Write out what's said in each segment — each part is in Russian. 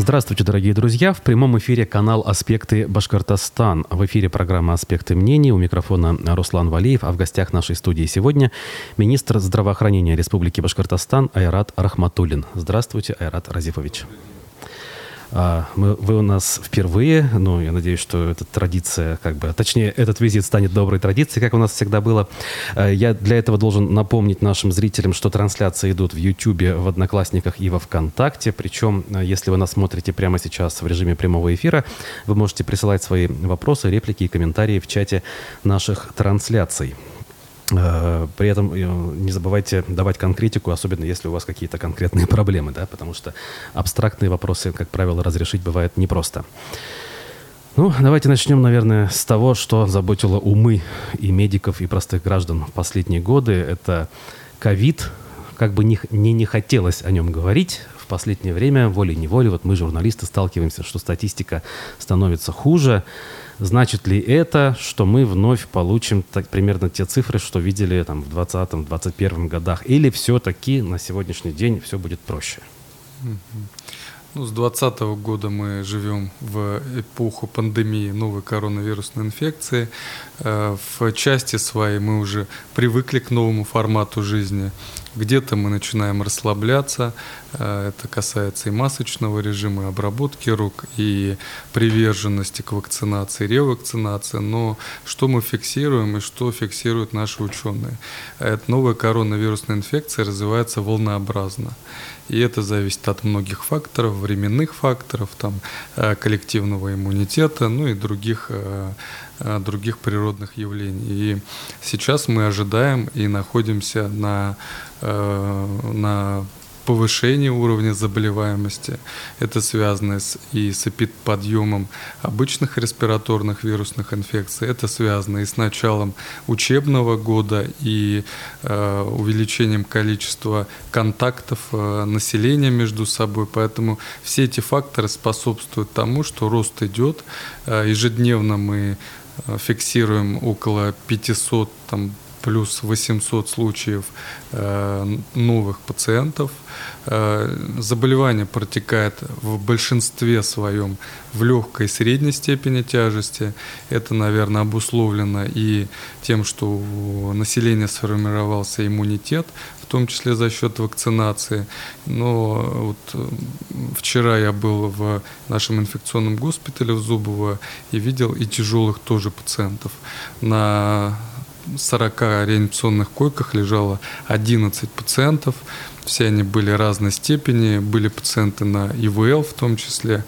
Здравствуйте, дорогие друзья. В прямом эфире канал «Аспекты Башкортостан». В эфире программа «Аспекты мнений». У микрофона Руслан Валиев. А в гостях нашей студии сегодня министр здравоохранения Республики Башкортостан Айрат Рахматуллин. Здравствуйте, Айрат Разифович. А, мы, вы у нас впервые, ну, я надеюсь, что эта традиция, как бы, точнее, этот визит станет доброй традицией, как у нас всегда было. А, я для этого должен напомнить нашим зрителям, что трансляции идут в YouTube, в Одноклассниках и во ВКонтакте. Причем, а, если вы нас смотрите прямо сейчас в режиме прямого эфира, вы можете присылать свои вопросы, реплики и комментарии в чате наших трансляций. Э, при этом э, не забывайте давать конкретику, особенно если у вас какие-то конкретные проблемы, да, потому что абстрактные вопросы, как правило, разрешить бывает непросто. Ну, давайте начнем, наверное, с того, что заботило умы и медиков, и простых граждан в последние годы. Это ковид. Как бы не, не, не хотелось о нем говорить, в последнее время, волей-неволей, вот мы, журналисты, сталкиваемся, что статистика становится хуже. Значит ли это, что мы вновь получим так, примерно те цифры, что видели там, в 2020-2021 годах? Или все-таки на сегодняшний день все будет проще? Ну, с 2020 года мы живем в эпоху пандемии новой коронавирусной инфекции. Э, в части своей мы уже привыкли к новому формату жизни. Где-то мы начинаем расслабляться. Э, это касается и масочного режима, и обработки рук, и приверженности к вакцинации, ревакцинации. Но что мы фиксируем и что фиксируют наши ученые? Эта новая коронавирусная инфекция развивается волнообразно. И это зависит от многих факторов, временных факторов, там, э, коллективного иммунитета, ну и других, э, других природных явлений. И сейчас мы ожидаем и находимся на, на повышение уровня заболеваемости. Это связано с, и с подъемом обычных респираторных вирусных инфекций. Это связано и с началом учебного года, и э, увеличением количества контактов э, населения между собой. Поэтому все эти факторы способствуют тому, что рост идет. Э, ежедневно мы э, фиксируем около 500 там, плюс 800 случаев э, новых пациентов. Э, заболевание протекает в большинстве своем в легкой и средней степени тяжести. Это, наверное, обусловлено и тем, что у населения сформировался иммунитет, том числе за счет вакцинации. Но вот э, вчера я был в нашем инфекционном госпитале в Зубово и видел и тяжелых тоже пациентов. На 40 реанимационных койках лежало 11 пациентов. Все они были разной степени. Были пациенты на ИВЛ в том числе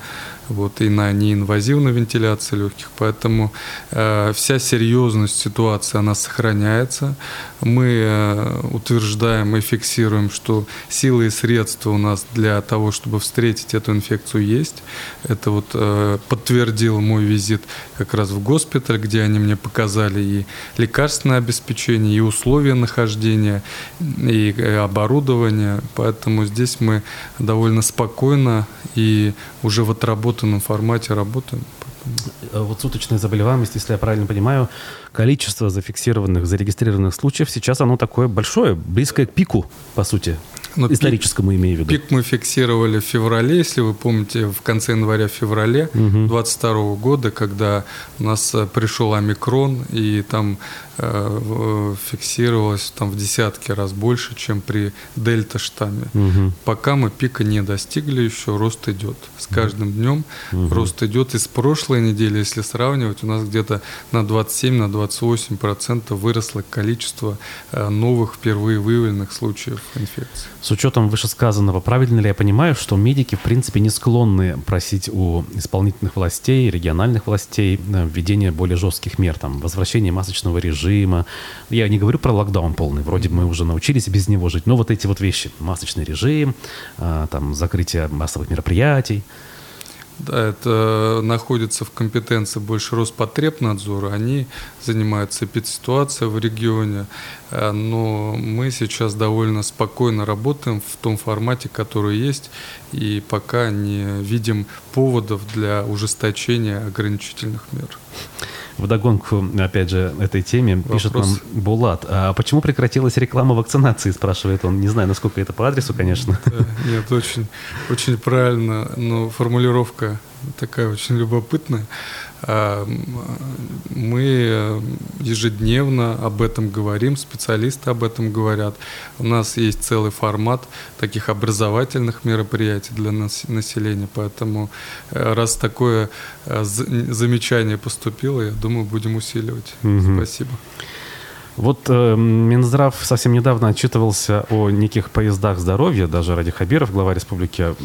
вот, и на неинвазивную вентиляцию легких. Поэтому э, вся серьезность ситуации, она сохраняется. Мы э, утверждаем и фиксируем, что силы и средства у нас для того, чтобы встретить эту инфекцию, есть. Это вот э, подтвердил мой визит как раз в госпиталь, где они мне показали и лекарственное обеспечение, и условия нахождения, и э, оборудование. Поэтому здесь мы довольно спокойно и уже в отработанном формате работаем. Э, вот суточная заболеваемость, если я правильно понимаю, количество зафиксированных, зарегистрированных случаев сейчас оно такое большое, близкое к пику, по сути. Но историческому пик, имею в виду. Пик мы фиксировали в феврале, если вы помните, в конце января-феврале 2022 угу. года, когда у нас э, пришел омикрон, и там Э, фиксировалось там в десятки раз больше, чем при дельта-штамме. Угу. Пока мы пика не достигли еще, рост идет. С каждым днем угу. рост идет. И с прошлой недели, если сравнивать, у нас где-то на 27-28% процентов выросло количество э, новых впервые выявленных случаев инфекции. С учетом вышесказанного, правильно ли я понимаю, что медики, в принципе, не склонны просить у исполнительных властей, региональных властей э, введения более жестких мер, там, возвращения масочного режима. Я не говорю про локдаун полный, вроде мы уже научились без него жить, но вот эти вот вещи, масочный режим, а, там, закрытие массовых мероприятий. Да, это находится в компетенции больше Роспотребнадзора. Они занимаются эпидситуацией в регионе. Э, но мы сейчас довольно спокойно работаем в том формате, который есть. И пока не видим поводов для ужесточения ограничительных мер. Вдогонку, опять же, этой теме Вопрос. пишет нам Булат. А почему прекратилась реклама вакцинации, спрашивает он. Не знаю, насколько это по адресу, конечно. Нет, очень, очень правильно, но формулировка такая очень любопытная. А, мы ежедневно об этом говорим, специалисты об этом говорят. У нас есть целый формат таких образовательных мероприятий для населения, поэтому э, раз такое э, замечание поступило, я думаю, будем усиливать. Угу. Спасибо. Вот э, Минздрав совсем недавно отчитывался о неких поездах здоровья, даже ради Хабиров, глава республики,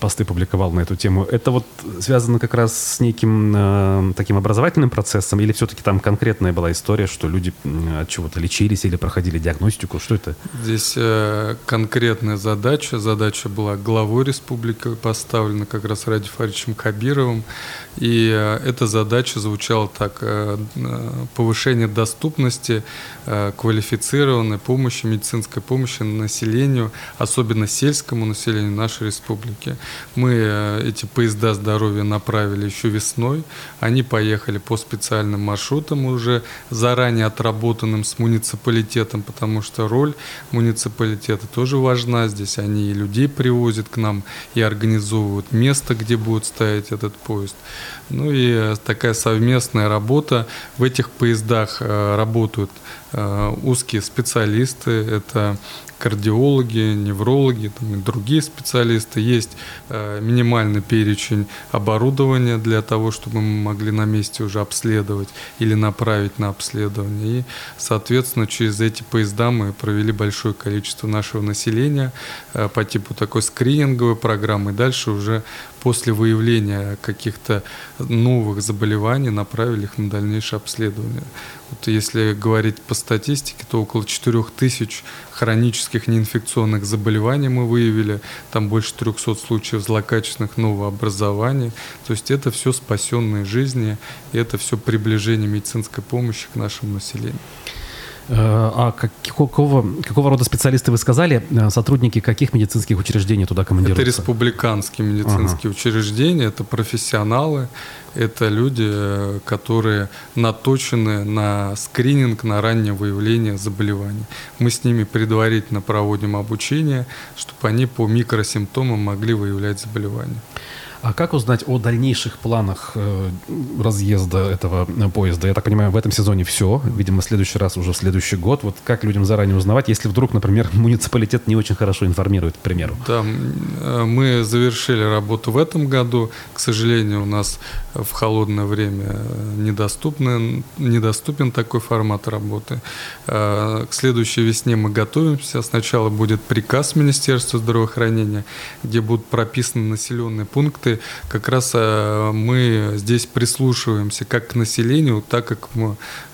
посты публиковал на эту тему. Это вот связано как раз с неким э, таким образовательным процессом, или все-таки там конкретная была история, что люди от чего-то лечились или проходили диагностику? Что это? Здесь э, конкретная задача. Задача была главой республики поставлена как раз ради Фаричем Хабировым. И э, эта задача звучала так. Э, э повышение доступности квалифицированной помощи, медицинской помощи населению, особенно сельскому населению нашей республики. Мы эти поезда здоровья направили еще весной. Они поехали по специальным маршрутам уже заранее отработанным с муниципалитетом, потому что роль муниципалитета тоже важна. Здесь они и людей привозят к нам, и организовывают место, где будет стоять этот поезд. Ну и э, такая совместная работа. В этих поездах работают Э, узкие специалисты, это кардиологи, неврологи там, и другие специалисты. Есть э, минимальный перечень оборудования для того, чтобы мы могли на месте уже обследовать или направить на обследование. И, соответственно, через эти поезда мы провели большое количество нашего населения э, по типу такой скрининговой программы. И дальше уже после выявления каких-то новых заболеваний направили их на дальнейшее обследование. Вот если говорить по статистике, то около 4000 хронических неинфекционных заболеваний мы выявили, там больше 300 случаев злокачественных новообразований. То есть это все спасенные жизни, и это все приближение медицинской помощи к нашему населению. Э, а какого, какого рода специалисты вы сказали? Э, сотрудники каких медицинских учреждений туда командируются? Это республиканские медицинские ага. учреждения, это профессионалы, это люди, э, которые наточены на скрининг, на раннее выявление заболеваний. Мы с ними предварительно проводим обучение, чтобы они по микросимптомам могли выявлять заболевания. А как узнать о дальнейших планах э, разъезда этого э, поезда? Я так понимаю, в этом сезоне все. Видимо, в следующий раз уже в следующий год. Вот как людям заранее узнавать, если вдруг, например, муниципалитет не очень хорошо информирует, к примеру? Да, э, мы завершили работу в этом году. К сожалению, у нас в холодное время недоступны, недоступен такой формат работы. К следующей весне мы готовимся. Сначала будет приказ Министерства здравоохранения, где будут прописаны населенные пункты, как раз э, мы здесь прислушиваемся как к населению, так и к,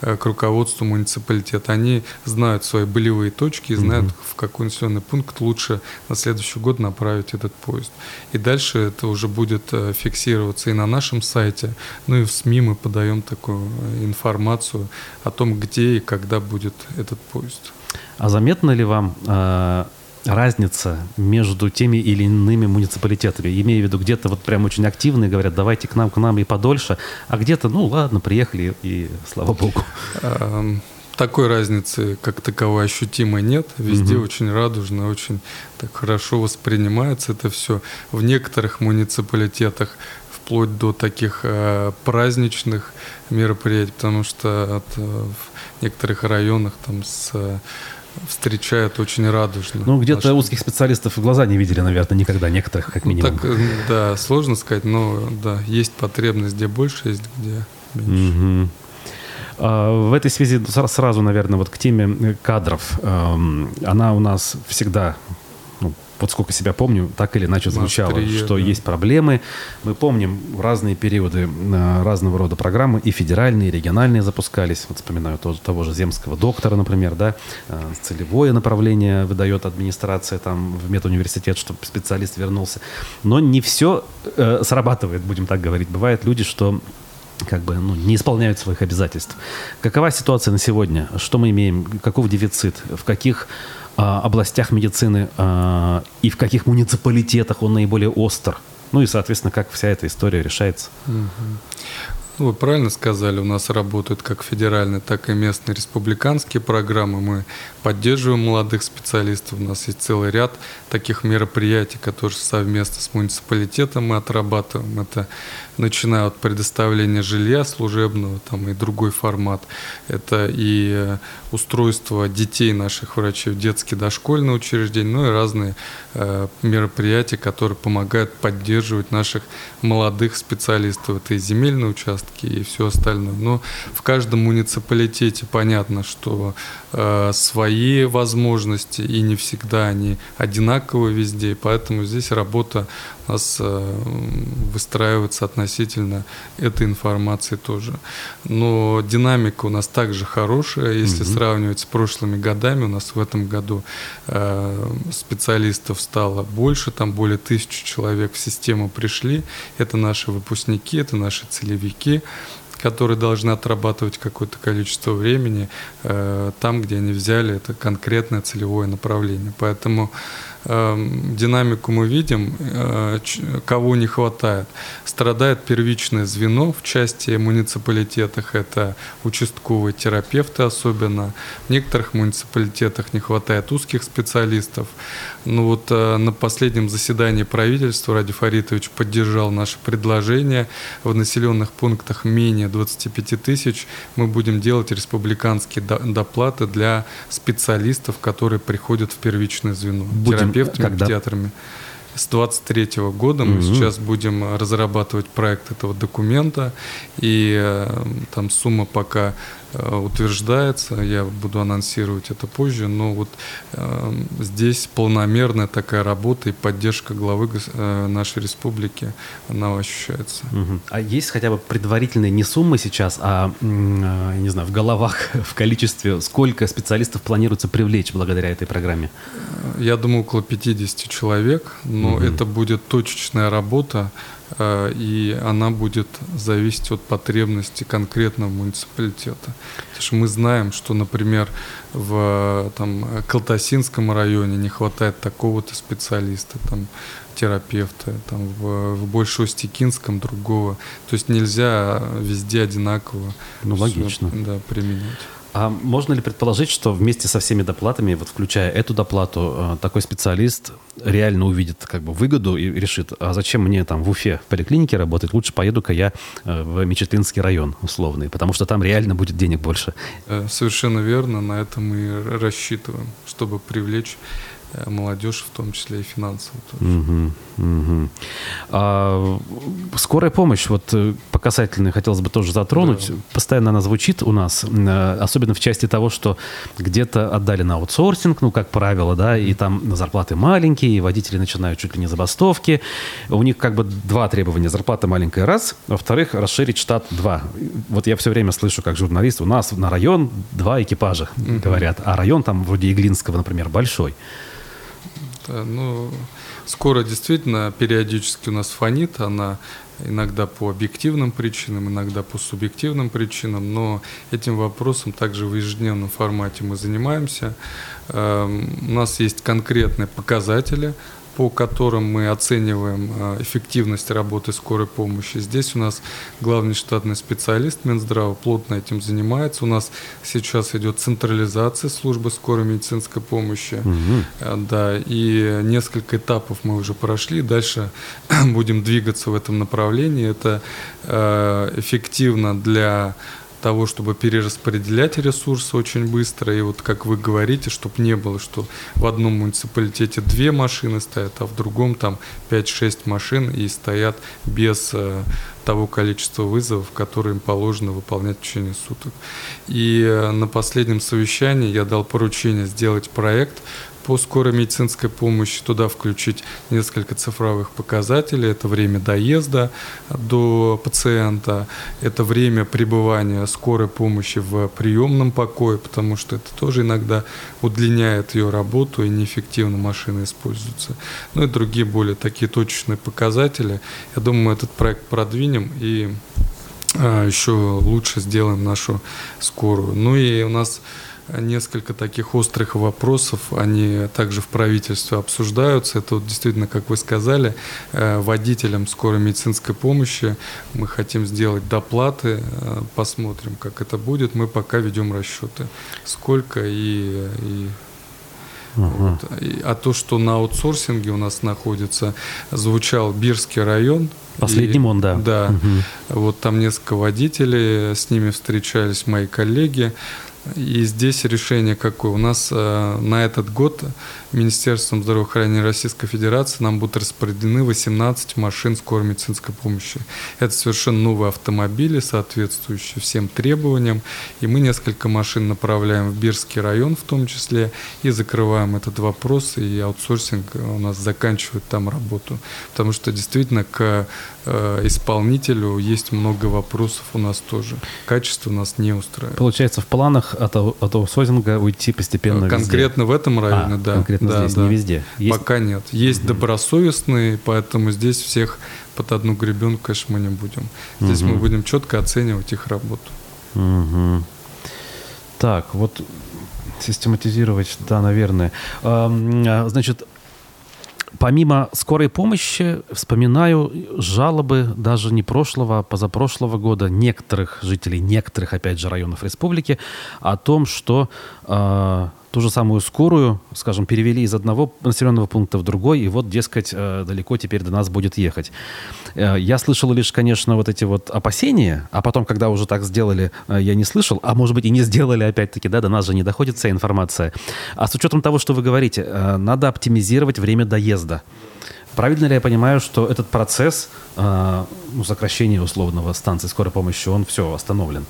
э, к руководству муниципалитета. Они знают свои болевые точки и знают, угу. в какой населенный пункт лучше на следующий год направить этот поезд. И дальше это уже будет э, фиксироваться и на нашем сайте, ну и в СМИ мы подаем такую информацию о том, где и когда будет этот поезд. А заметно ли вам разница между теми или иными муниципалитетами. Имея в виду, где-то вот прям очень активные говорят, давайте к нам, к нам и подольше, а где-то, ну ладно, приехали и слава богу. Такой разницы, как таковой, ощутимой нет. Везде угу. очень радужно, очень так хорошо воспринимается это все. В некоторых муниципалитетах вплоть до таких э, праздничных мероприятий, потому что от, э, в некоторых районах там с встречают очень радужно. Ну, где-то Наш... узких специалистов глаза не видели, наверное, никогда, некоторых, как ну, минимум. Ну, так, да, сложно сказать, но да, есть потребность, где больше, есть где меньше. Угу. В этой связи сразу, наверное, вот к теме кадров. Она у нас всегда вот сколько себя помню, так или иначе звучало, Острие, что да. есть проблемы. Мы помним разные периоды э, разного рода программы, и федеральные, и региональные запускались. Вот вспоминаю того, того же земского доктора, например, да, э, целевое направление выдает администрация там в медуниверситет, чтобы специалист вернулся. Но не все э, срабатывает, будем так говорить. Бывают люди, что как бы ну, не исполняют своих обязательств. Какова ситуация на сегодня? Что мы имеем? Каков дефицит? В каких областях медицины а, и в каких муниципалитетах он наиболее остр. Ну и, соответственно, как вся эта история решается. Ну, вы правильно сказали, у нас работают как федеральные, так и местные республиканские программы. Мы поддерживаем молодых специалистов. У нас есть целый ряд таких мероприятий, которые совместно с муниципалитетом мы отрабатываем. Это начиная от предоставления жилья служебного, там и другой формат. Это и э, устройство детей наших врачей в детские дошкольные учреждения, ну и разные э, мероприятия, которые помогают поддерживать наших молодых специалистов. Это и земельные участки, и все остальное. Но в каждом муниципалитете понятно, что э, свои возможности, и не всегда они одинаковы везде, поэтому здесь работа у нас э, выстраивается относительно этой информации тоже. Но динамика у нас также хорошая, если mm сравнивать с прошлыми годами. У нас в этом году э, специалистов стало больше, там более тысячи человек в систему пришли. Это наши выпускники, это наши целевики которые должны отрабатывать какое-то количество времени э, там, где они взяли это конкретное целевое направление. Поэтому динамику мы видим, э, кого не хватает. Страдает первичное звено в части муниципалитетах, это участковые терапевты особенно. В некоторых муниципалитетах не хватает узких специалистов. Ну вот э, на последнем заседании правительства Ради Фаритович поддержал наше предложение. В населенных пунктах менее 25 тысяч мы будем делать республиканские доплаты для специалистов, которые приходят в первичное звено. Будем терапевтами, Когда? педиатрами. С 23 года мы угу. сейчас будем разрабатывать проект этого документа, и э, там сумма пока утверждается, я буду анонсировать это позже, но вот э, здесь полномерная такая работа и поддержка главы э, нашей республики, она ощущается. Угу. А есть хотя бы предварительные не суммы сейчас, а, э, не знаю, в головах, в количестве, сколько специалистов планируется привлечь благодаря этой программе? Я думаю, около 50 человек, но угу. это будет точечная работа, Э, и она будет зависеть от потребностей конкретного муниципалитета. Потому что мы знаем, что, например, в там, Калтасинском районе не хватает такого-то специалиста, там, терапевта, там, в, в Большостекинском другого. То есть нельзя везде одинаково ну, логично. Все, да, применять. А можно ли предположить, что вместе со всеми доплатами, вот включая эту доплату, э, такой специалист реально увидит как бы выгоду и решит, а зачем мне там в Уфе в поликлинике работать, лучше поеду-ка я э, в Мечетлинский район условный, потому что там реально будет денег больше. Э, совершенно верно, на это мы рассчитываем, чтобы привлечь молодежь, в том числе и финансово тоже. Угу, угу. А, скорая помощь, вот э, по касательной хотелось бы тоже затронуть. Да. Постоянно она звучит у нас, э, особенно в части того, что где-то отдали на аутсорсинг, ну, как правило, да, и там зарплаты маленькие, и водители начинают чуть ли не забастовки. У них как бы два требования. Зарплата маленькая раз, во-вторых, расширить штат два. Вот я все время слышу, как журналист, у нас на район два экипажа, угу. говорят, а район там вроде Иглинского, например, большой. Да, ну, скоро действительно периодически у нас фонит, она иногда по объективным причинам, иногда по субъективным причинам, но этим вопросом также в ежедневном формате мы занимаемся. Эм, у нас есть конкретные показатели, по которым мы оцениваем а, эффективность работы скорой помощи. Здесь у нас главный штатный специалист Минздрава плотно этим занимается. У нас сейчас идет централизация службы скорой медицинской помощи. Угу. Да, и несколько этапов мы уже прошли. Дальше будем двигаться в этом направлении. Это а, эффективно для того, чтобы перераспределять ресурсы очень быстро. И вот как вы говорите, чтобы не было, что в одном муниципалитете две машины стоят, а в другом там 5-6 машин и стоят без э, того количества вызовов, которые им положено выполнять в течение суток. И э, на последнем совещании я дал поручение сделать проект по скорой медицинской помощи, туда включить несколько цифровых показателей. Это время доезда до пациента, это время пребывания скорой помощи в приемном покое, потому что это тоже иногда удлиняет ее работу и неэффективно машины используются. Ну и другие более такие точечные показатели. Я думаю, мы этот проект продвинем и а, еще лучше сделаем нашу скорую. Ну и у нас несколько таких острых вопросов, они также в правительстве обсуждаются. Это вот действительно, как вы сказали, э, водителям скорой медицинской помощи мы хотим сделать доплаты, э, посмотрим, как это будет. Мы пока ведем расчеты, сколько и, и. Вот. А то, что на аутсорсинге у нас находится, звучал Бирский район. Последним и, он, да. Да. Угу. Вот там несколько водителей, с ними встречались мои коллеги. И здесь решение какое? У нас э, на этот год Министерством здравоохранения Российской Федерации нам будут распределены 18 машин скорой медицинской помощи. Это совершенно новые автомобили, соответствующие всем требованиям. И мы несколько машин направляем в Бирский район в том числе и закрываем этот вопрос, и аутсорсинг у нас заканчивает там работу. Потому что действительно к исполнителю есть много вопросов у нас тоже. Качество нас не устраивает. Получается, в планах от, от аутсорсинга уйти постепенно Конкретно везде. в этом районе, а, да. Конкретно конкретно да, здесь, да. не везде. Есть... Пока нет. Есть угу. добросовестные, поэтому здесь всех под одну гребенку, конечно, мы не будем. Здесь угу. мы будем четко оценивать их работу. Угу. Так, вот систематизировать, да, наверное. А, значит, помимо скорой помощи, вспоминаю жалобы даже не прошлого, а позапрошлого года некоторых жителей, некоторых, опять же, районов республики о том, что э, ту же самую скорую, скажем, перевели из одного населенного пункта в другой, и вот, дескать, э, далеко теперь до нас будет ехать. Э, я слышал лишь, конечно, вот эти вот опасения, а потом, когда уже так сделали, э, я не слышал, а может быть и не сделали опять-таки, да, до нас же не доходит вся информация. А с учетом того, что вы говорите, надо оптимизировать время доезда. Правильно ли я понимаю, что этот процесс ну, сокращения условного станции скорой помощи, он все остановлен?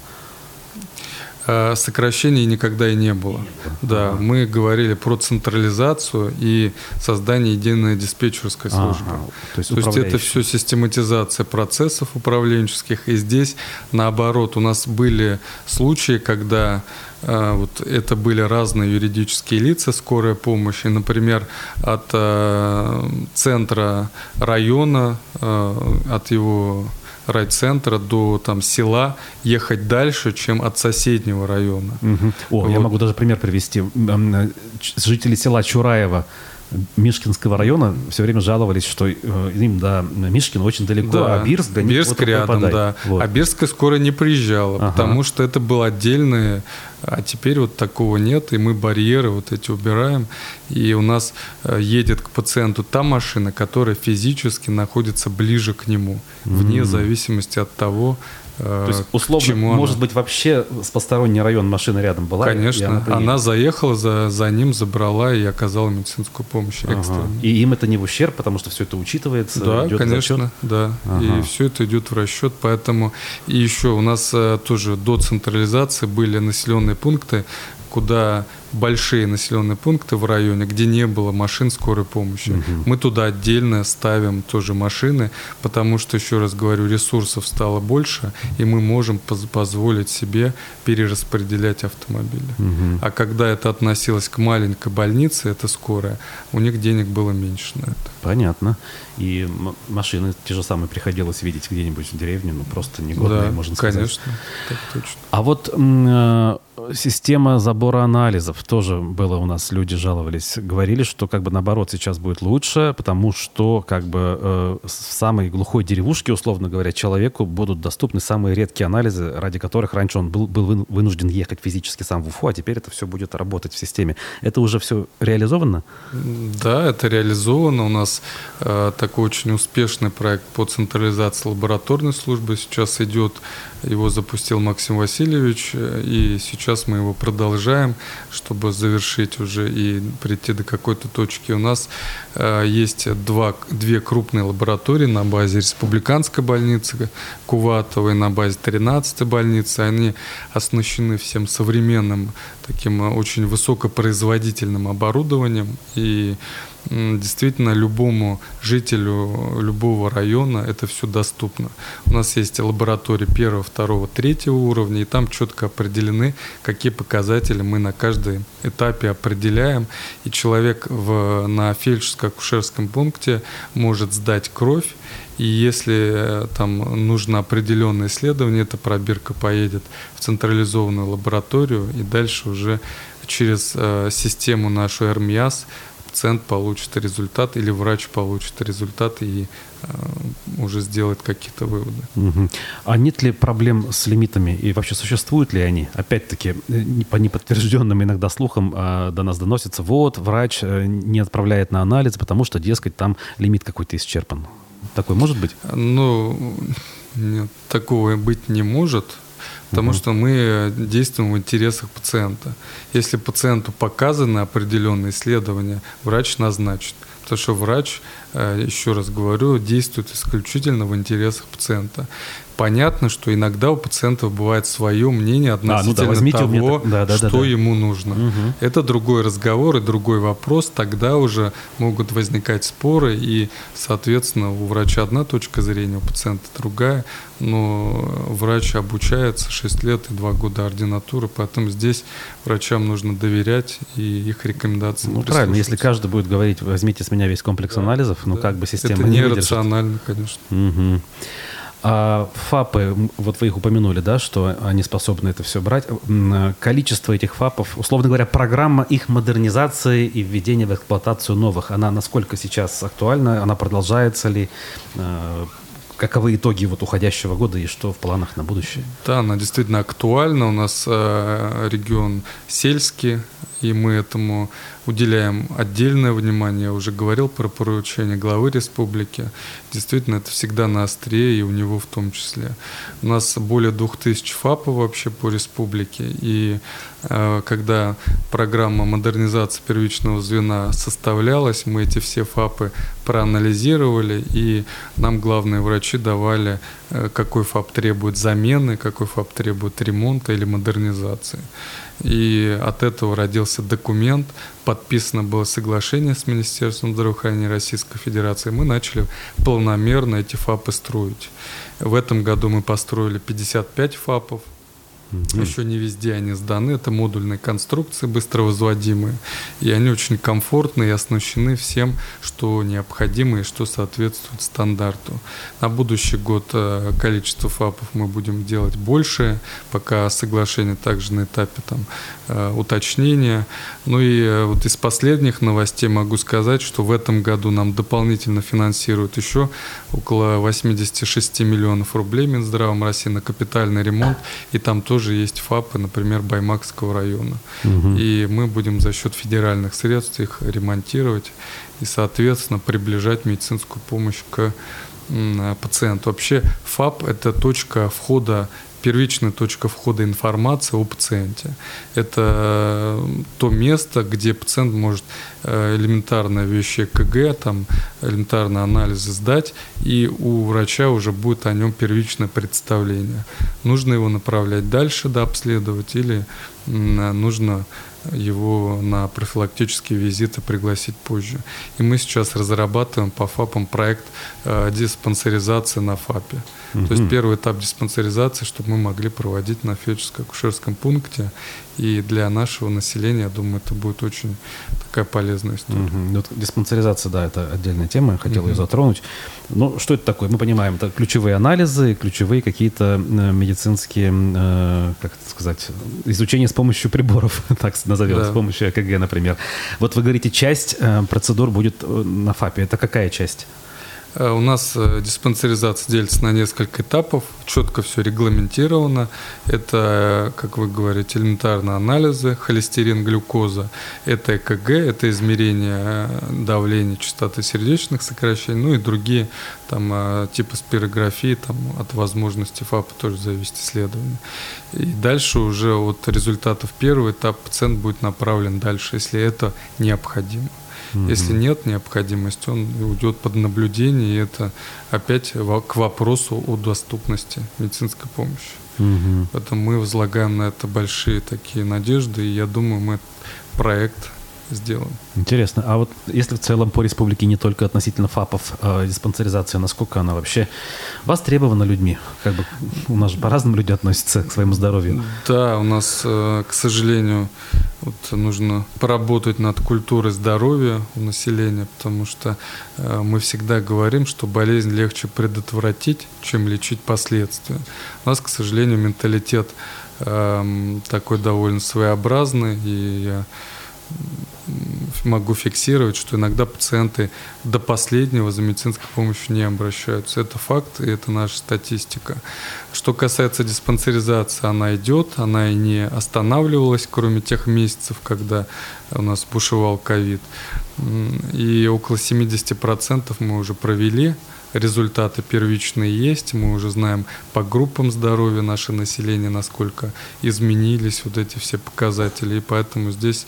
А сокращений никогда и не было. Да, мы говорили про централизацию и создание единой диспетчерской службы. Ага, то есть, то есть это все систематизация процессов управленческих. И здесь наоборот, у нас были случаи, когда э, вот это были разные юридические лица скорой помощи, например, от э, центра района, э, от его райцентра до там села ехать дальше, чем от соседнего района. Угу. О, вот. я могу даже пример привести. Жители села Чураева Мишкинского района все время жаловались, что э, им до Мишкина очень далеко, да. а Бирск до Бирск вот рядом, да. Вот. А Бирска скоро не приезжала, ага. потому что это был отдельный а теперь вот такого нет, и мы барьеры вот эти убираем, и у нас э, едет к пациенту та машина, которая физически находится ближе к нему, mm-hmm. вне зависимости от того, то есть, условно, Чему может она? быть, вообще с посторонний район машина рядом была? Конечно. Она, заехала за, за ним, забрала и оказала медицинскую помощь ага. И им это не в ущерб, потому что все это учитывается? Да, идет конечно, да. Ага. И все это идет в расчет. Поэтому и еще у нас э, тоже до централизации были населенные пункты, куда большие населенные пункты в районе, где не было машин скорой помощи. Угу. Мы туда отдельно ставим тоже машины, потому что, еще раз говорю, ресурсов стало больше, и мы можем поз позволить себе перераспределять автомобили. Угу. А когда это относилось к маленькой больнице, это скорая, у них денег было меньше на это. Понятно. И машины те же самые приходилось видеть где-нибудь в деревне, ну просто негодные, да, можно сказать. конечно, так точно. А вот э, система забора анализов тоже было у нас, люди жаловались, говорили, что как бы наоборот сейчас будет лучше, потому что как бы э, в самой глухой деревушке, условно говоря, человеку будут доступны самые редкие анализы, ради которых раньше он был, был вынужден ехать физически сам в Уфу, а теперь это все будет работать в системе. Это уже все реализовано? Да, это реализовано. У нас э, такой очень успешный проект по централизации лабораторной службы сейчас идет его запустил Максим Васильевич, и сейчас мы его продолжаем, чтобы завершить уже и прийти до какой-то точки. У нас э, есть два, две крупные лаборатории на базе Республиканской больницы Куватовой, на базе 13-й больницы. Они оснащены всем современным, таким э, очень высокопроизводительным оборудованием. И действительно любому жителю любого района это все доступно. У нас есть лаборатории первого, второго, третьего уровня, и там четко определены, какие показатели мы на каждом этапе определяем. И человек в, на фельдшерско-акушерском пункте может сдать кровь, и если э, там нужно определенное исследование, эта пробирка поедет в централизованную лабораторию, и дальше уже через э, систему нашу РМИАС пациент получит результат или врач получит результат и э, уже сделает какие-то выводы. Угу. А нет ли проблем с лимитами и вообще существуют ли они? Опять-таки, э, по неподтвержденным иногда слухам э, до нас доносится, вот, врач э, не отправляет на анализ, потому что, дескать, там лимит какой-то исчерпан. Такой может быть? Ну, нет, такого быть не может потому угу. что мы действуем в интересах пациента. Если пациенту показаны определенные исследования, врач назначит. Потому что врач, э, еще раз говорю, действует исключительно в интересах пациента понятно, что иногда у пациентов бывает свое мнение относительно а, ну да, того, меня... да, да, что да, да. ему нужно. Угу. Это другой разговор и другой вопрос. Тогда уже могут возникать споры, и, соответственно, у врача одна точка зрения, у пациента другая. Но врач обучается 6 лет и 2 года ординатуры, поэтому здесь врачам нужно доверять и их рекомендациям Ну, правильно, если каждый будет говорить, возьмите с меня весь комплекс да, анализов, ну, как бы система Это не нерационально, конечно. Угу. А ФАПы, вот вы их упомянули, да, что они способны это все брать. Количество этих ФАПов, условно говоря, программа их модернизации и введения в эксплуатацию новых, она насколько сейчас актуальна, она продолжается ли? Э, каковы итоги вот уходящего года и что в планах на будущее? Да, она действительно актуальна. У нас э, регион сельский, и мы этому уделяем отдельное внимание. Я уже говорил про поручение главы республики. Действительно, это всегда на острее, и у него в том числе. У нас более двух тысяч ФАПов вообще по республике, и э, когда программа модернизации первичного звена составлялась, мы эти все ФАПы проанализировали, и нам главные врачи давали, какой ФАП требует замены, какой ФАП требует ремонта или модернизации. И от этого родился документ, подписано было соглашение с Министерством здравоохранения Российской Федерации. Мы начали полномерно эти ФАПы строить. В этом году мы построили 55 ФАПов. Угу. Еще не везде они сданы. Это модульные конструкции, быстро возводимые. И они очень комфортны и оснащены всем, что необходимо и что соответствует стандарту. На будущий год э, количество ФАПов мы будем делать больше, пока соглашение также на этапе там, э, уточнения. Ну и э, вот из последних новостей могу сказать, что в этом году нам дополнительно финансируют еще около 86 миллионов рублей Минздравом России на капитальный ремонт. И там тоже тоже есть ФАПы, например, Баймакского района. Угу. И мы будем за счет федеральных средств их ремонтировать и, соответственно, приближать медицинскую помощь к пациенту. Вообще ФАП – это точка входа первичная точка входа информации о пациенте. Это э, то место, где пациент может э, элементарные вещи КГ, там, элементарные анализы сдать, и у врача уже будет о нем первичное представление. Нужно его направлять дальше, да, обследовать, или нужно его на профилактические визиты пригласить позже. И мы сейчас разрабатываем по ФАПам проект э, диспансеризации на ФАПе. Угу. То есть первый этап диспансеризации, чтобы мы могли проводить на фельдшерско-акушерском пункте. И для нашего населения, я думаю, это будет очень такая полезная история. Угу. Вот диспансеризация, да, это отдельная тема, я хотел угу. ее затронуть. Ну, что это такое? Мы понимаем, это ключевые анализы, ключевые какие-то э, медицинские, э, как это сказать, изучение с помощью приборов, так назовем, да. с помощью ЭКГ, например. Вот вы говорите, часть э, процедур будет на ФАПе. Это какая часть? Э, у нас э, диспансеризация делится на несколько этапов, четко все регламентировано. Это, как вы говорите, элементарные анализы, холестерин, глюкоза, это ЭКГ, это измерение э, давления, частоты сердечных сокращений, ну и другие там, типы спирографии, там, от возможности ФАПа тоже зависит исследование. И дальше уже от результатов первого этапа пациент будет направлен дальше, если это необходимо. Угу. Если нет необходимости, он уйдет под наблюдение, и это опять к вопросу о доступности медицинской помощи. Угу. Поэтому мы возлагаем на это большие такие надежды, и я думаю, мы проект сделан. Интересно. А вот если в целом по республике не только относительно ФАПов э, диспансеризация, насколько она вообще востребована людьми? Как бы у нас же по-разному люди относятся к своему здоровью. Да, у нас, э, к сожалению, вот нужно поработать над культурой здоровья у населения, потому что э, мы всегда говорим, что болезнь легче предотвратить, чем лечить последствия. У нас, к сожалению, менталитет э, такой довольно своеобразный, и я могу фиксировать, что иногда пациенты до последнего за медицинской помощью не обращаются. Это факт, и это наша статистика. Что касается диспансеризации, она идет, она и не останавливалась, кроме тех месяцев, когда у нас бушевал ковид. И около 70% мы уже провели результаты первичные есть, мы уже знаем по группам здоровья наше население, насколько изменились вот эти все показатели, и поэтому здесь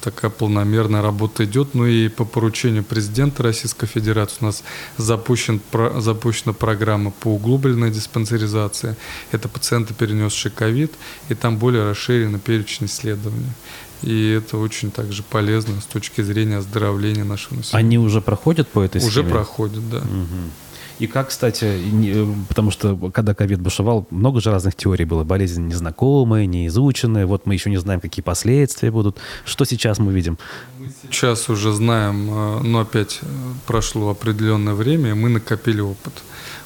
такая полномерная работа идет. Ну и по поручению президента Российской Федерации у нас запущен, про, запущена программа по углубленной диспансеризации. Это пациенты, перенесшие ковид, и там более расширенный перечень исследований. И это очень также полезно с точки зрения оздоровления нашего населения. Они уже проходят по этой схеме? Уже проходят, да. Угу. И как, кстати, потому что когда ковид бушевал, много же разных теорий было. Болезнь незнакомая, неизученная. Вот мы еще не знаем, какие последствия будут. Что сейчас мы видим? Сейчас уже знаем, э, но опять э, прошло определенное время, и мы накопили опыт.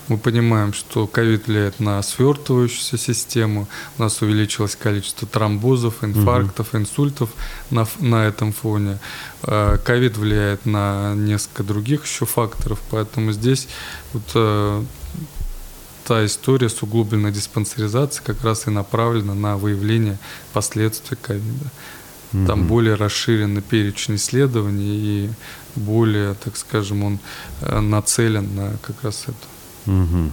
Мы понимаем, что ковид влияет на свертывающуюся систему, у нас увеличилось количество тромбозов, инфарктов, угу. инсультов на, на этом фоне. Э, ковид влияет на несколько других еще факторов, поэтому здесь вот, э, та история с углубленной диспансеризацией как раз и направлена на выявление последствий ковида. Там более расширенный перечень исследований и более, так скажем, он э, нацелен на как раз это. Угу.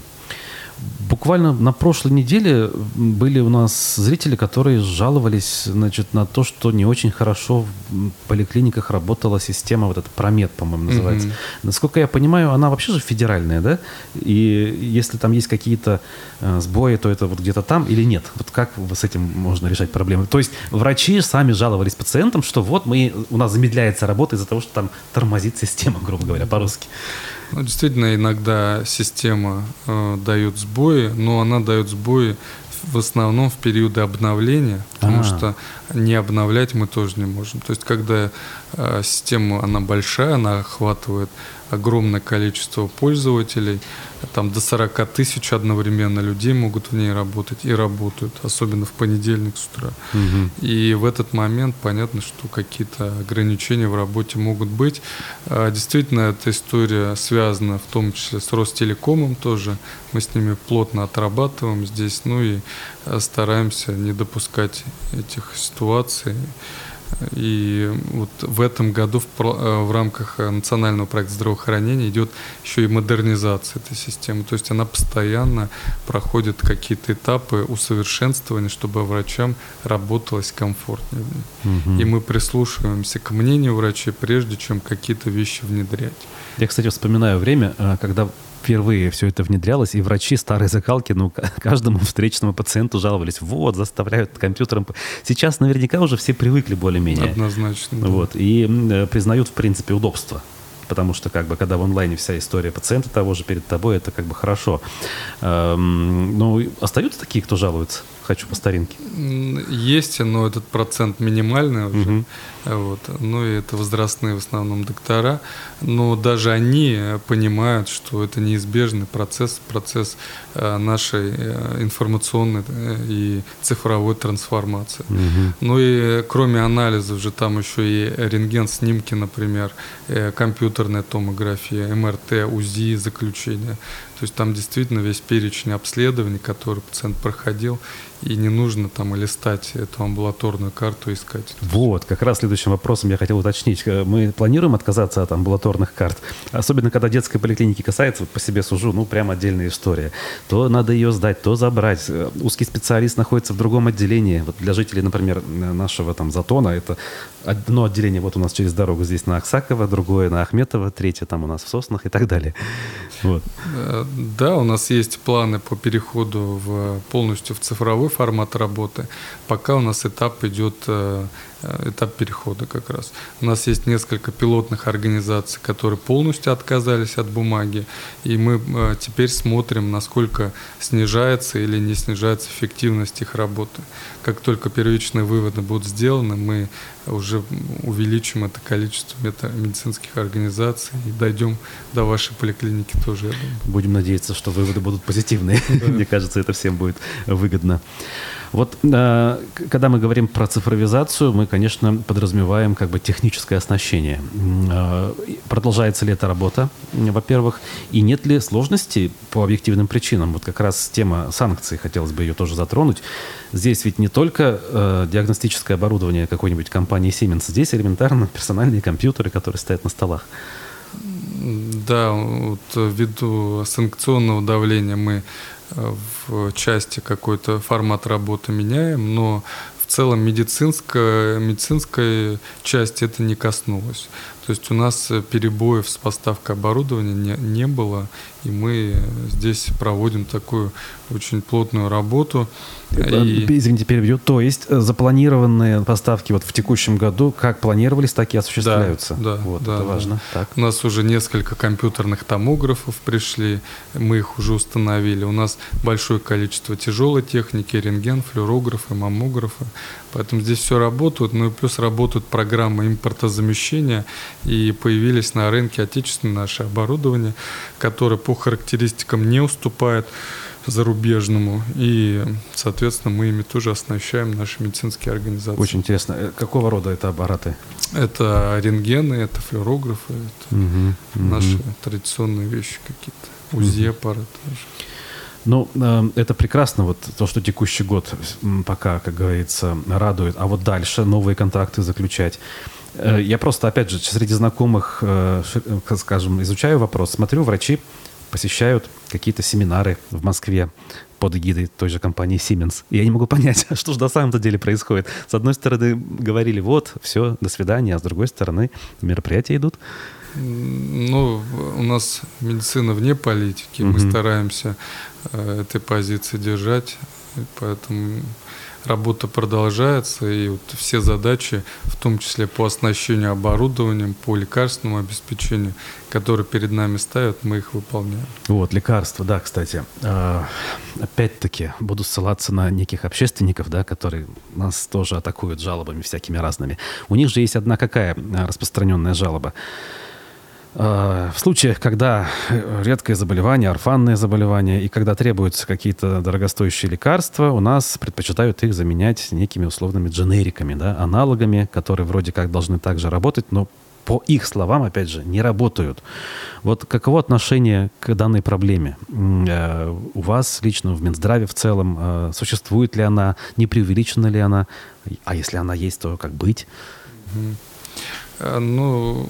Буквально на прошлой неделе были у нас зрители, которые жаловались значит, на то, что не очень хорошо в поликлиниках работала система, вот эта Промет, по-моему, называется. Mm-hmm. Насколько я понимаю, она вообще же федеральная, да? И если там есть какие-то э, сбои, то это вот где-то там или нет? Вот как с этим можно решать проблемы? То есть врачи сами жаловались пациентам, что вот мы, у нас замедляется работа из-за того, что там тормозит система, грубо говоря, по-русски. Ну, действительно, иногда система э, дает сбои, но она дает сбои в основном в периоды обновления, потому А-а-а. что не обновлять мы тоже не можем. То есть, когда э, система, она большая, она охватывает огромное количество пользователей, там до 40 тысяч одновременно людей могут в ней работать и работают, особенно в понедельник с утра. Угу. И в этот момент понятно, что какие-то ограничения в работе могут быть. А, действительно, эта история связана в том числе с Ростелекомом тоже. Мы с ними плотно отрабатываем здесь, ну и а, стараемся не допускать этих ситуаций. И вот в этом году в, э, в рамках э, национального проекта здравоохранения идет еще и модернизация этой системы. То есть она постоянно проходит какие-то этапы усовершенствования, чтобы врачам работалось комфортнее. Угу. И мы прислушиваемся к мнению врачей, прежде чем какие-то вещи внедрять. Я, кстати, вспоминаю время, э, когда впервые все это внедрялось, и врачи старой закалки, ну, каждому встречному пациенту жаловались, вот, заставляют компьютером. Сейчас наверняка уже все привыкли более-менее. Однозначно. Да. Вот, и э, признают, в принципе, удобство потому что как бы когда в онлайне вся история пациента того же перед тобой, это как бы хорошо. Эм, ну, остаются такие, кто жалуется? Хочу по старинке. Есть, но этот процент минимальный уже. Угу. Вот. Ну и это возрастные в основном доктора. Но даже они понимают, что это неизбежный процесс, процесс э, нашей э, информационной э, и цифровой трансформации. Угу. Ну и кроме анализов же там еще и рентген-снимки, например, компьютерная томография, МРТ, УЗИ, заключение. То есть там действительно весь перечень обследований, который пациент проходил, и не нужно там листать эту амбулаторную карту искать. Вот, как раз следующим вопросом я хотел уточнить. Э, мы планируем отказаться от амбулаторных карт? Особенно, когда детской поликлиники касается, вот по себе сужу, ну, прям отдельная история. То надо ее сдать, то забрать. Э, узкий специалист находится в другом отделении. Вот для жителей, например, нашего там Затона, это одно отделение вот у нас через дорогу здесь на Аксакова, другое на Ахметова, третье там у нас в Соснах и так далее. Вот. Да, у нас есть планы по переходу в, полностью в цифровой формат работы. Пока у нас этап идет э, этап перехода как раз. У нас есть несколько пилотных организаций, которые полностью отказались от бумаги, и мы э, теперь смотрим, насколько снижается или не снижается эффективность их работы. Как только первичные выводы будут сделаны, мы уже увеличим это количество медицинских организаций и дойдем до вашей поликлиники тоже, я думаю. Будем надеяться, что выводы будут позитивные. Мне кажется, это всем будет выгодно. Вот э, когда мы говорим про цифровизацию, мы, конечно, подразумеваем как бы техническое оснащение. Э, продолжается ли эта работа, во-первых, и нет ли сложностей по объективным причинам? Вот как раз тема санкций, хотелось бы ее тоже затронуть. Здесь ведь не только э, диагностическое оборудование какой-нибудь компании Siemens, здесь элементарно персональные компьютеры, которые стоят на столах. Да, вот ввиду санкционного давления мы в части какой-то формат работы меняем, но в целом медицинская, медицинской части это не коснулось. То есть у нас перебоев с поставкой оборудования не, не было, и мы здесь проводим такую очень плотную работу. И... Извините, перебью. То есть э, запланированные поставки вот в текущем году как планировались, так и осуществляются? Да, да. Вот, да, это важно. Да. Так. У нас уже несколько компьютерных томографов пришли, мы их уже установили. У нас большое количество тяжелой техники, рентген, флюорографы, маммографы. Поэтому здесь все работает. Ну и плюс работают программы импортозамещения, и появились на рынке отечественное наше оборудование, которое по характеристикам не уступает зарубежному. И, соответственно, мы ими тоже оснащаем наши медицинские организации. Очень интересно. Э, какого рода это аппараты? Это рентгены, это флюорографы, это угу, наши угу. традиционные вещи какие-то. УЗИ аппараты. Ну, э, это прекрасно, вот то, что текущий год пока, как говорится, радует. А вот дальше новые контракты заключать. Э, я просто, опять же, среди знакомых, скажем, изучаю вопрос. Смотрю, врачи посещают какие-то семинары в Москве под эгидой той же компании Siemens. И я не могу понять, что же на самом-то деле происходит. С одной стороны, говорили, вот, все, до свидания, а с другой стороны, мероприятия идут. Ну, у нас медицина вне политики, mm-hmm. мы стараемся э, этой позиции держать, поэтому работа продолжается, и вот все задачи, в том числе по оснащению оборудованием, по лекарственному обеспечению, которые перед нами ставят, мы их выполняем. Вот, лекарства, да, кстати. А, опять-таки, буду ссылаться на неких общественников, да, которые нас тоже атакуют жалобами всякими разными. У них же есть одна какая распространенная жалоба – в случаях, когда э, редкое заболевание, орфанное заболевание, и когда требуются какие-то дорогостоящие лекарства, у нас предпочитают их заменять некими условными дженериками, да, аналогами, которые вроде как должны также работать, но по их словам, опять же, не работают. Вот каково отношение к данной проблеме? Э, у вас лично в Минздраве в целом существует ли она, не преувеличена ли она? А если она есть, то как быть? Ну,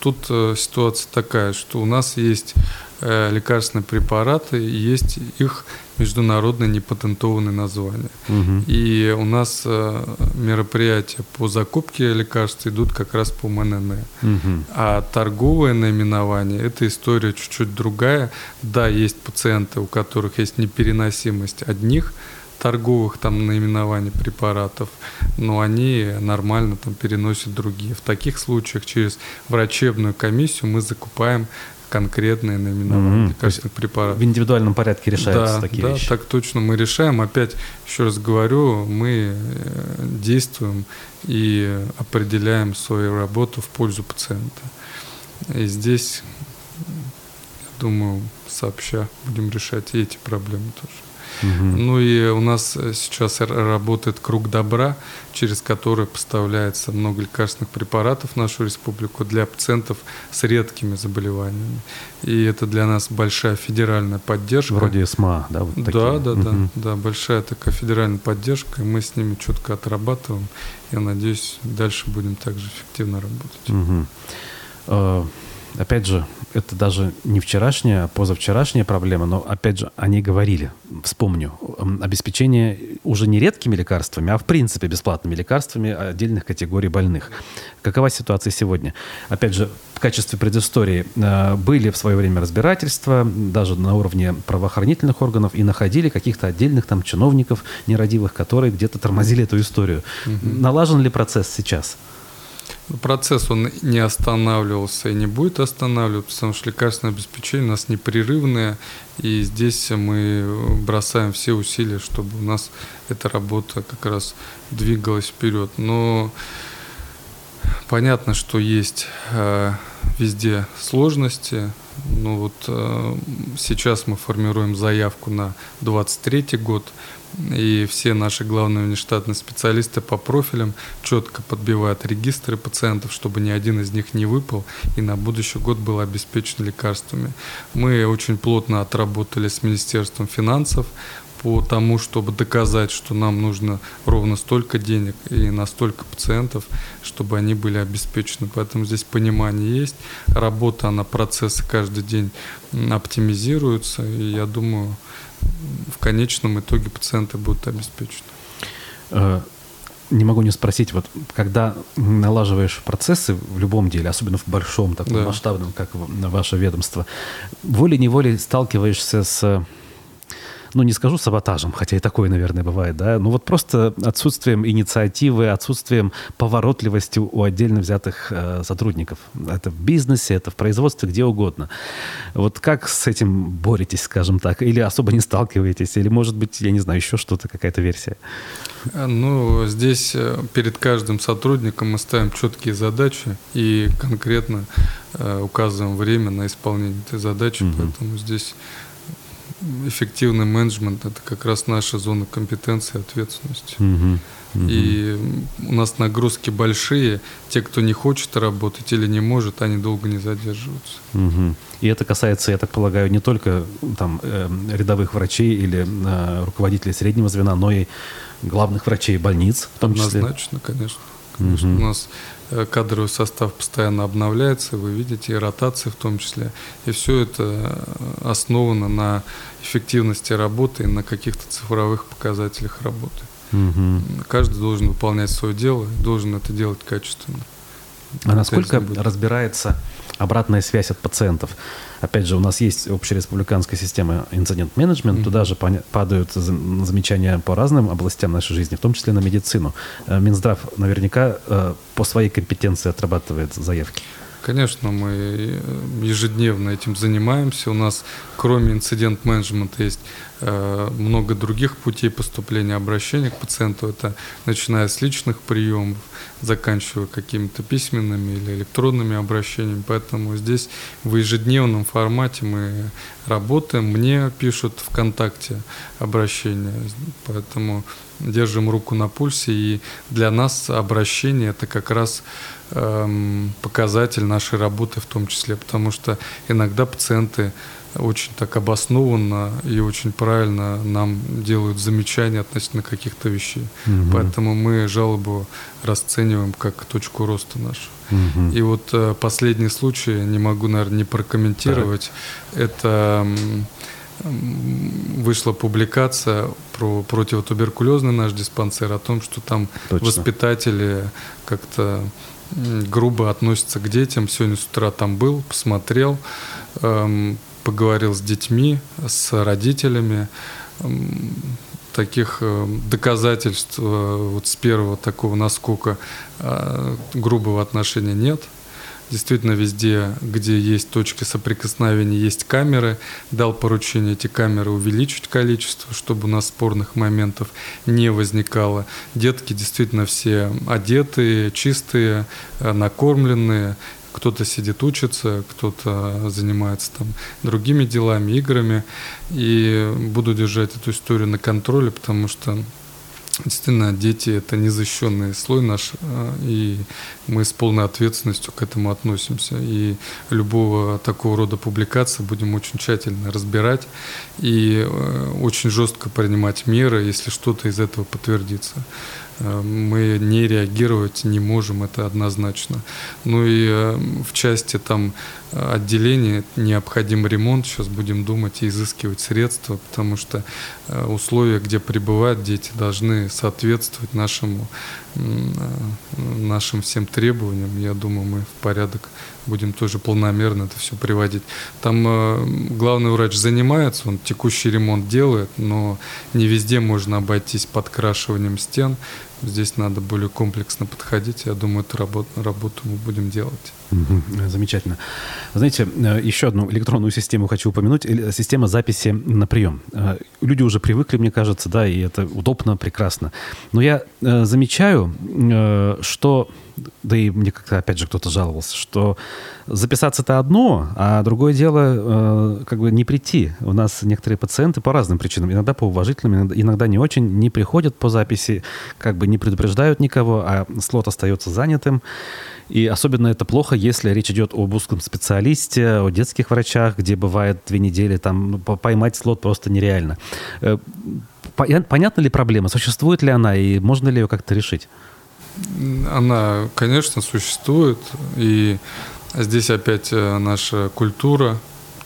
Тут э, ситуация такая, что у нас есть э, лекарственные препараты, есть их международные непатентованные названия. Угу. И у нас э, мероприятия по закупке лекарств идут как раз по МНН. Угу. А торговое наименование – это история чуть-чуть другая. Да, есть пациенты, у которых есть непереносимость одних – торговых там наименований препаратов, но они нормально там переносят другие. В таких случаях через врачебную комиссию мы закупаем конкретные наименования mm-hmm. лекарственных препаратов. В индивидуальном порядке решаются да, такие да, вещи. так точно мы решаем. Опять, еще раз говорю, мы э, действуем и определяем свою работу в пользу пациента. И здесь, я думаю, сообща будем решать и эти проблемы тоже. Угу. Ну и у нас э, сейчас работает круг добра, через который поставляется много лекарственных препаратов в нашу республику для пациентов с редкими заболеваниями. И это для нас большая федеральная поддержка. Вроде СМА, да? Вот такие. да, да, угу. да, да, большая такая федеральная поддержка, и мы с ними четко отрабатываем. Я надеюсь, дальше будем также эффективно работать. Угу. опять же, это даже не вчерашняя, а позавчерашняя проблема, но, опять же, они говорили, вспомню, обеспечение уже не редкими лекарствами, а в принципе бесплатными лекарствами отдельных категорий больных. Какова ситуация сегодня? Опять же, в качестве предыстории э, были в свое время разбирательства, даже на уровне правоохранительных органов, и находили каких-то отдельных там чиновников нерадивых, которые где-то тормозили эту историю. Угу. Налажен ли процесс сейчас? Процесс он не останавливался и не будет останавливаться, потому что лекарственное обеспечение у нас непрерывное, и здесь мы бросаем все усилия, чтобы у нас эта работа как раз двигалась вперед. Но понятно, что есть э, везде сложности. Ну вот э, сейчас мы формируем заявку на 23 год и все наши главные внештатные специалисты по профилям четко подбивают регистры пациентов, чтобы ни один из них не выпал и на будущий год был обеспечен лекарствами. Мы очень плотно отработали с Министерством финансов по тому, чтобы доказать, что нам нужно ровно столько денег и на столько пациентов, чтобы они были обеспечены. Поэтому здесь понимание есть, работа, она процессы каждый день оптимизируются, и я думаю, в конечном итоге пациенты будут обеспечены. Э, не могу не спросить, вот когда налаживаешь процессы в любом деле, особенно в большом, таком да. масштабном, как ваше ведомство, волей-неволей сталкиваешься с ну, не скажу саботажем, хотя и такое, наверное, бывает, да, ну вот просто отсутствием инициативы, отсутствием поворотливости у отдельно взятых э, сотрудников. Это в бизнесе, это в производстве, где угодно. Вот как с этим боретесь, скажем так, или особо не сталкиваетесь, или, может быть, я не знаю, еще что-то, какая-то версия? Э, ну, здесь э, перед каждым сотрудником мы ставим четкие задачи и конкретно э, указываем время на исполнение этой задачи, угу. поэтому здесь эффективный менеджмент – это как раз наша зона компетенции и ответственности. Угу. Угу. И у нас нагрузки большие. Те, кто не хочет работать или не может, они долго не задерживаются. Угу. И это касается, я так полагаю, не только там, э, рядовых врачей или э, руководителей среднего звена, но и главных врачей больниц в том числе. Однозначно, конечно. конечно. Угу. У нас кадровый состав постоянно обновляется, вы видите, и ротации в том числе. И все это э, основано на эффективности работы и на каких-то цифровых показателях работы. Угу. Каждый должен выполнять свое дело, должен это делать качественно. А насколько разбирается обратная связь от пациентов? Опять же, у нас есть общереспубликанская система инцидент-менеджмент, mm-hmm. туда же падают замечания по разным областям нашей жизни, в том числе на медицину. Э, Минздрав наверняка э, по своей компетенции отрабатывает заявки. Конечно, мы э, ежедневно этим занимаемся. У нас, кроме инцидент-менеджмента, есть э, много других путей поступления обращения к пациенту. Это начиная с личных приемов, заканчивая какими-то письменными или электронными обращениями. Поэтому здесь в ежедневном формате мы работаем. Мне пишут ВКонтакте обращения. Поэтому держим руку на пульсе. И для нас обращение – это как раз показатель нашей работы в том числе, потому что иногда пациенты очень так обоснованно и очень правильно нам делают замечания относительно каких-то вещей. Угу. Поэтому мы жалобу расцениваем как точку роста нашу. Угу. И вот э, последний случай, не могу, наверное, не прокомментировать, так. это вышла публикация про противотуберкулезный наш диспансер о том, что там Точно. воспитатели как-то грубо относится к детям. Сегодня с утра там был, посмотрел, эм, поговорил с детьми, с родителями. Эм, таких эм, доказательств э, вот с первого такого наскока э, грубого отношения нет – Действительно, везде, где есть точки соприкосновения, есть камеры. Дал поручение эти камеры увеличить количество, чтобы у нас спорных моментов не возникало. Детки действительно все одетые, чистые, э, накормленные. Кто-то сидит, учится, кто-то занимается там другими делами, играми. И буду держать эту историю на контроле, потому что Действительно, дети – это незащищенный слой наш, э, и мы с полной ответственностью к этому относимся. И любого такого рода публикации будем очень тщательно разбирать и э, очень жестко принимать меры, если что-то из этого подтвердится. мы не реагировать не можем, это однозначно. Ну и в части там отделения необходим ремонт, сейчас будем думать и изыскивать средства, потому что условия, где пребывают дети, должны соответствовать нашему, нашим всем требованиям. Я думаю, мы в порядок будем тоже планомерно это все приводить. Там э, главный врач занимается, он текущий ремонт делает, но не везде можно обойтись подкрашиванием стен. Здесь надо более комплексно подходить. Я думаю, эту работу, работу мы будем делать. Замечательно. Знаете, э, еще одну электронную систему хочу упомянуть. Система записи на прием. Э, люди уже привыкли, мне кажется, да, и это удобно, прекрасно. Но я э, замечаю, что да и мне как-то опять же кто-то жаловался, что записаться это одно, а другое дело как бы не прийти. У нас некоторые пациенты по разным причинам, иногда по уважительным, иногда не очень, не приходят по записи, как бы не предупреждают никого, а слот остается занятым. И особенно это плохо, если речь идет об узком специалисте, о детских врачах, где бывает две недели, там ну, поймать слот просто нереально. Э, понятна ли проблема? Существует ли она и можно ли ее как-то решить? Она, конечно, существует. И здесь опять э, наша культура,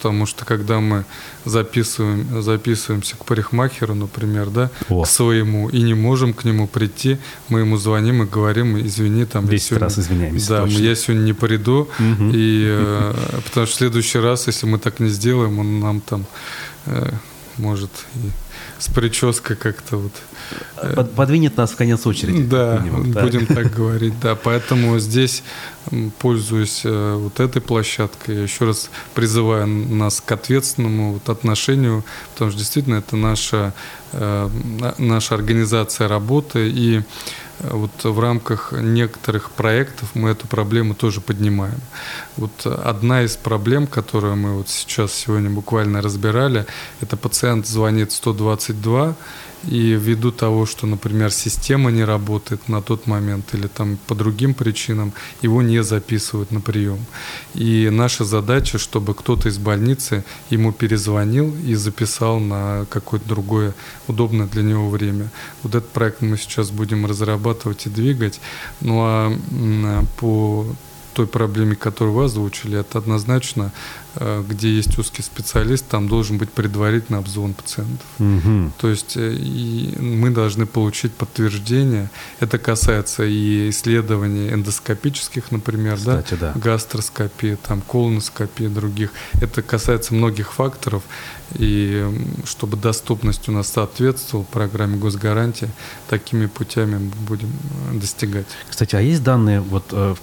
потому что когда мы записываем, записываемся к парикмахеру, например, да, О. к своему, и не можем к нему прийти, мы ему звоним и говорим, извини, там... Десять сегодня, раз извиняемся. Да, точно. я сегодня не приду, угу. и, э, потому что в следующий раз, если мы так не сделаем, он нам там э, может и с прической как-то вот... Э, Под, подвинет нас в конец очереди. Да, да, будем так говорить, да. Поэтому здесь, пользуясь э, вот этой площадкой, я еще раз призываю нас к ответственному вот отношению, потому что действительно это наша, э, наша организация работы, и вот в рамках некоторых проектов мы эту проблему тоже поднимаем. Вот одна из проблем, которую мы вот сейчас сегодня буквально разбирали, это пациент звонит 122, и ввиду того, что, например, система не работает на тот момент или там по другим причинам, его не записывают на прием. И наша задача, чтобы кто-то из больницы ему перезвонил и записал на какое-то другое удобное для него время. Вот этот проект мы сейчас будем разрабатывать и двигать. Ну а по той проблеме, которую вы озвучили, это однозначно, э, где есть узкий специалист, там должен быть предварительный обзвон пациентов. Угу. То есть э, и мы должны получить подтверждение. Это касается и исследований эндоскопических, например, Кстати, да, да. гастроскопии, там, колоноскопии, других. Это касается многих факторов. И чтобы доступность у нас соответствовала программе госгарантии, такими путями мы будем э, достигать. Кстати, а есть данные, вот э,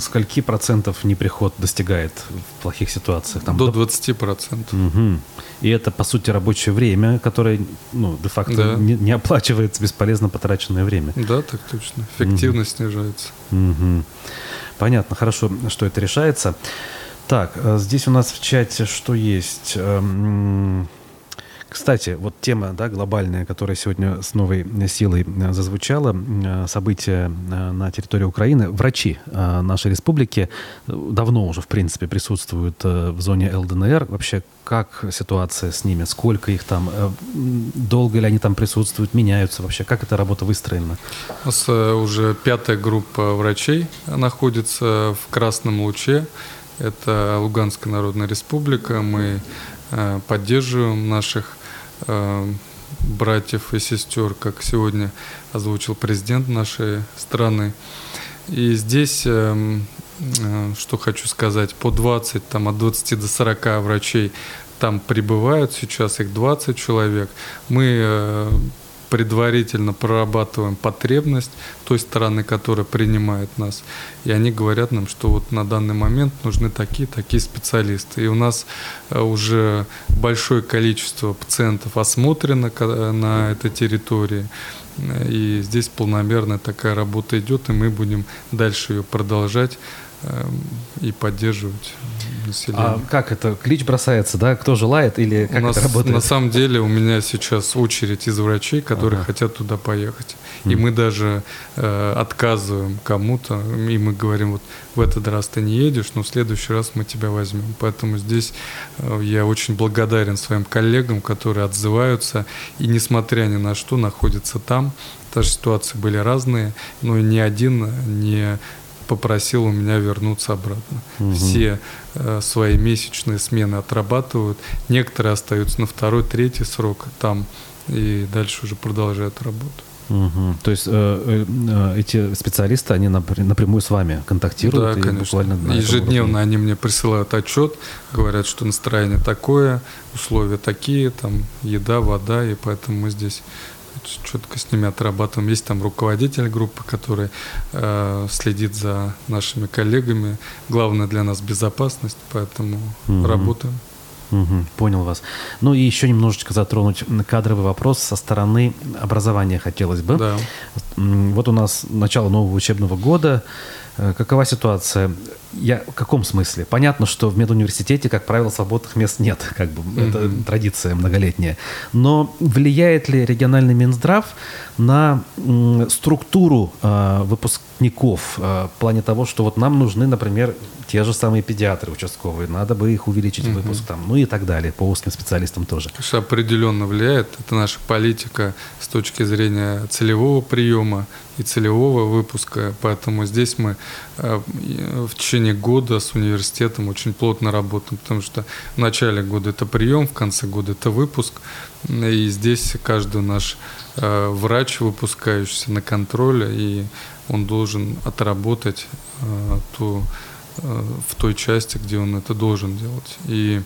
скольки процентов неприход достигает в плохих ситуациях? Там, до 20 процентов. Угу. И это, по сути, рабочее время, которое, ну, де-факто да. не, не оплачивается бесполезно потраченное время. Да, так точно. Эффективность угу. снижается. Угу. Понятно, хорошо, что это решается. Так, э, здесь у нас в чате что есть? Эм, кстати, вот тема да, глобальная, которая сегодня с новой силой э, зазвучала, э, события на территории Украины. Врачи нашей республики давно уже, в принципе, присутствуют в зоне ЛДНР. Вообще, как ситуация с ними? Сколько их там? Долго ли они там присутствуют? Меняются вообще? Как эта работа выстроена? У нас уже пятая группа врачей находится в Красном Луче. Это Луганская Народная Республика. Мы э, поддерживаем наших э, братьев и сестер, как сегодня озвучил президент нашей страны. И здесь, э, что хочу сказать, по 20, там, от 20 до 40 врачей там прибывают сейчас, их 20 человек. Мы предварительно прорабатываем потребность той стороны, которая принимает нас. И они говорят нам, что вот на данный момент нужны такие, такие специалисты. И у нас э, уже большое количество пациентов осмотрено на этой территории. И здесь полномерная такая работа идет, и мы будем дальше ее продолжать и поддерживать населения. А как это? Клич бросается, да? Кто желает или как у нас, это работает? На самом деле у меня сейчас очередь из врачей, которые ага. хотят туда поехать. И мы даже э, отказываем кому-то, и мы говорим, вот в этот раз ты не едешь, но в следующий раз мы тебя возьмем. Поэтому здесь э, я очень благодарен своим коллегам, которые отзываются, и несмотря ни на что находятся там. Даже ситуации были разные, но ни один не попросил у меня вернуться обратно. Угу. Все э, свои месячные смены отрабатывают, некоторые остаются на второй, третий срок там и дальше уже продолжают работу. Угу. То есть э, э, эти специалисты, они напрямую с вами контактируют? Да, конечно. Буквально Ежедневно они мне присылают отчет, говорят, что настроение такое, условия такие, там еда, вода, и поэтому мы здесь четко с ними отрабатываем. Есть там руководитель группы, который э, следит за нашими коллегами. Главное для нас безопасность, поэтому угу. работаем. Угу, понял вас. Ну и еще немножечко затронуть кадровый вопрос со стороны образования хотелось бы. Да. Вот у нас начало нового учебного года. Э, какова ситуация? Я в каком смысле? Понятно, что в медуниверситете, как правило, свободных мест нет, как бы mm-hmm. это традиция многолетняя. Но влияет ли региональный Минздрав на структуру э, выпускников э, в плане того, что вот нам нужны, например, те же самые педиатры участковые, надо бы их увеличить mm-hmm. выпуск там, ну и так далее, по узким специалистам тоже. Конечно, определенно влияет. Это наша политика с точки зрения целевого приема и целевого выпуска, поэтому здесь мы э, в течение года с университетом очень плотно работаем, потому что в начале года это прием, в конце года это выпуск, и здесь каждый наш э, врач, выпускающийся на контроле, и он должен отработать э, ту, в той части, где он это должен делать. И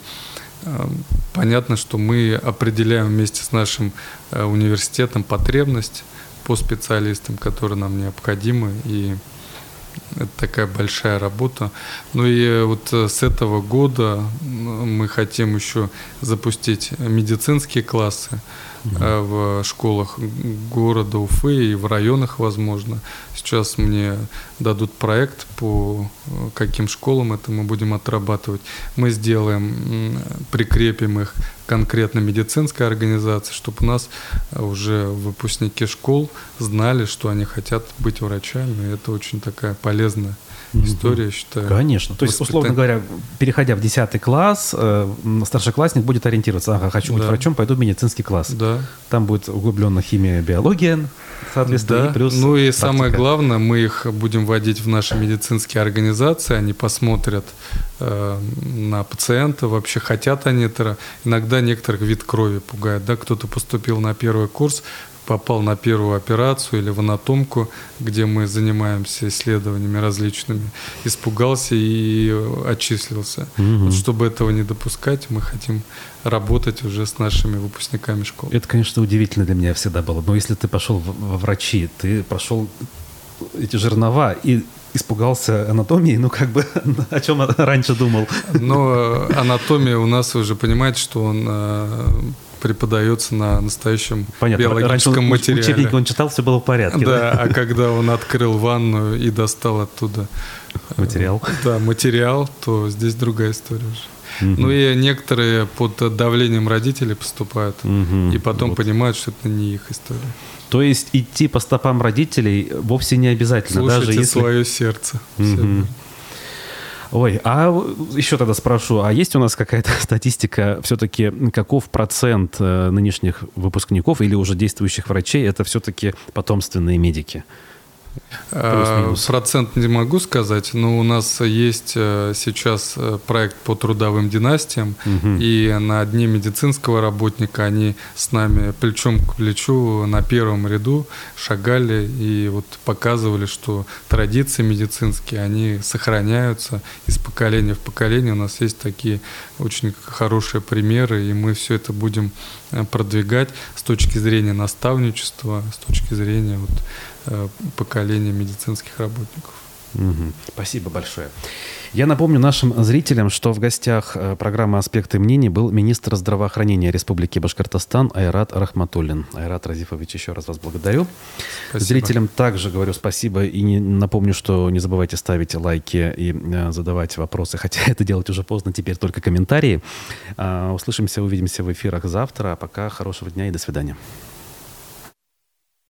понятно, что мы определяем вместе с нашим университетом потребность по специалистам, которые нам необходимы, и это такая большая работа. Ну и вот э, с этого года мы хотим еще запустить медицинские классы. В школах города Уфы и в районах, возможно. Сейчас мне дадут проект, по э, каким школам это мы будем отрабатывать. Мы сделаем, прикрепим их конкретно медицинской организации, чтобы у нас уже выпускники школ знали, что они хотят быть врачами. Это очень такая полезная история, я считаю. Конечно. То есть, условно говоря, переходя в 10 класс, э, старшеклассник будет ориентироваться, ага, хочу быть да. врачом, пойду в медицинский класс. Да. Там будет углублена химия, биология, соответственно, да. и плюс Ну и практика. самое главное, мы их будем вводить в наши медицинские организации, они посмотрят э, на пациента, вообще хотят они это. Иногда некоторых вид крови пугает, да, кто-то поступил на первый курс, попал на первую операцию или в анатомку, где мы занимаемся исследованиями различными, испугался и отчислился. Угу. Вот, чтобы этого не допускать, мы хотим работать уже с нашими выпускниками школы. Это, конечно, удивительно для меня всегда было. Но если ты пошел во врачи, ты прошел эти жернова и испугался анатомии, ну как бы о чем раньше думал. Но анатомия у нас уже понимаете, что он э, преподается на настоящем Понятно. биологическом Раньше материале. Учебник он читал, все было в порядке. Да, да, а когда он открыл ванную и достал оттуда э, материал, да, материал, то здесь другая история уже. Угу. Ну и некоторые под давлением родителей поступают угу. и потом вот. понимают, что это не их история. То есть идти по стопам родителей вовсе не обязательно, Слушайте даже если свое сердце. Угу. Ой, а еще тогда спрошу, а есть у нас какая-то статистика все-таки, каков процент э, нынешних выпускников или уже действующих врачей, это все-таки потомственные медики? Э, процент не могу сказать, но у нас есть э, сейчас э, проект по трудовым династиям, угу. и на дне медицинского работника они с нами плечом к плечу на первом ряду шагали и вот показывали, что традиции медицинские, они сохраняются из поколения в поколение. У нас есть такие очень хорошие примеры, и мы все это будем продвигать с точки зрения наставничества, с точки зрения вот, поколения медицинских работников. Угу. Спасибо большое. Я напомню нашим зрителям, что в гостях э, программы «Аспекты мнений» был министр здравоохранения Республики Башкортостан Айрат Рахматуллин. Айрат Разифович, еще раз вас благодарю. Спасибо. Зрителям также говорю спасибо и не, напомню, что не забывайте ставить лайки и э, задавать вопросы, хотя это делать уже поздно, теперь только комментарии. Э, услышимся, увидимся в эфирах завтра, а пока хорошего дня и до свидания.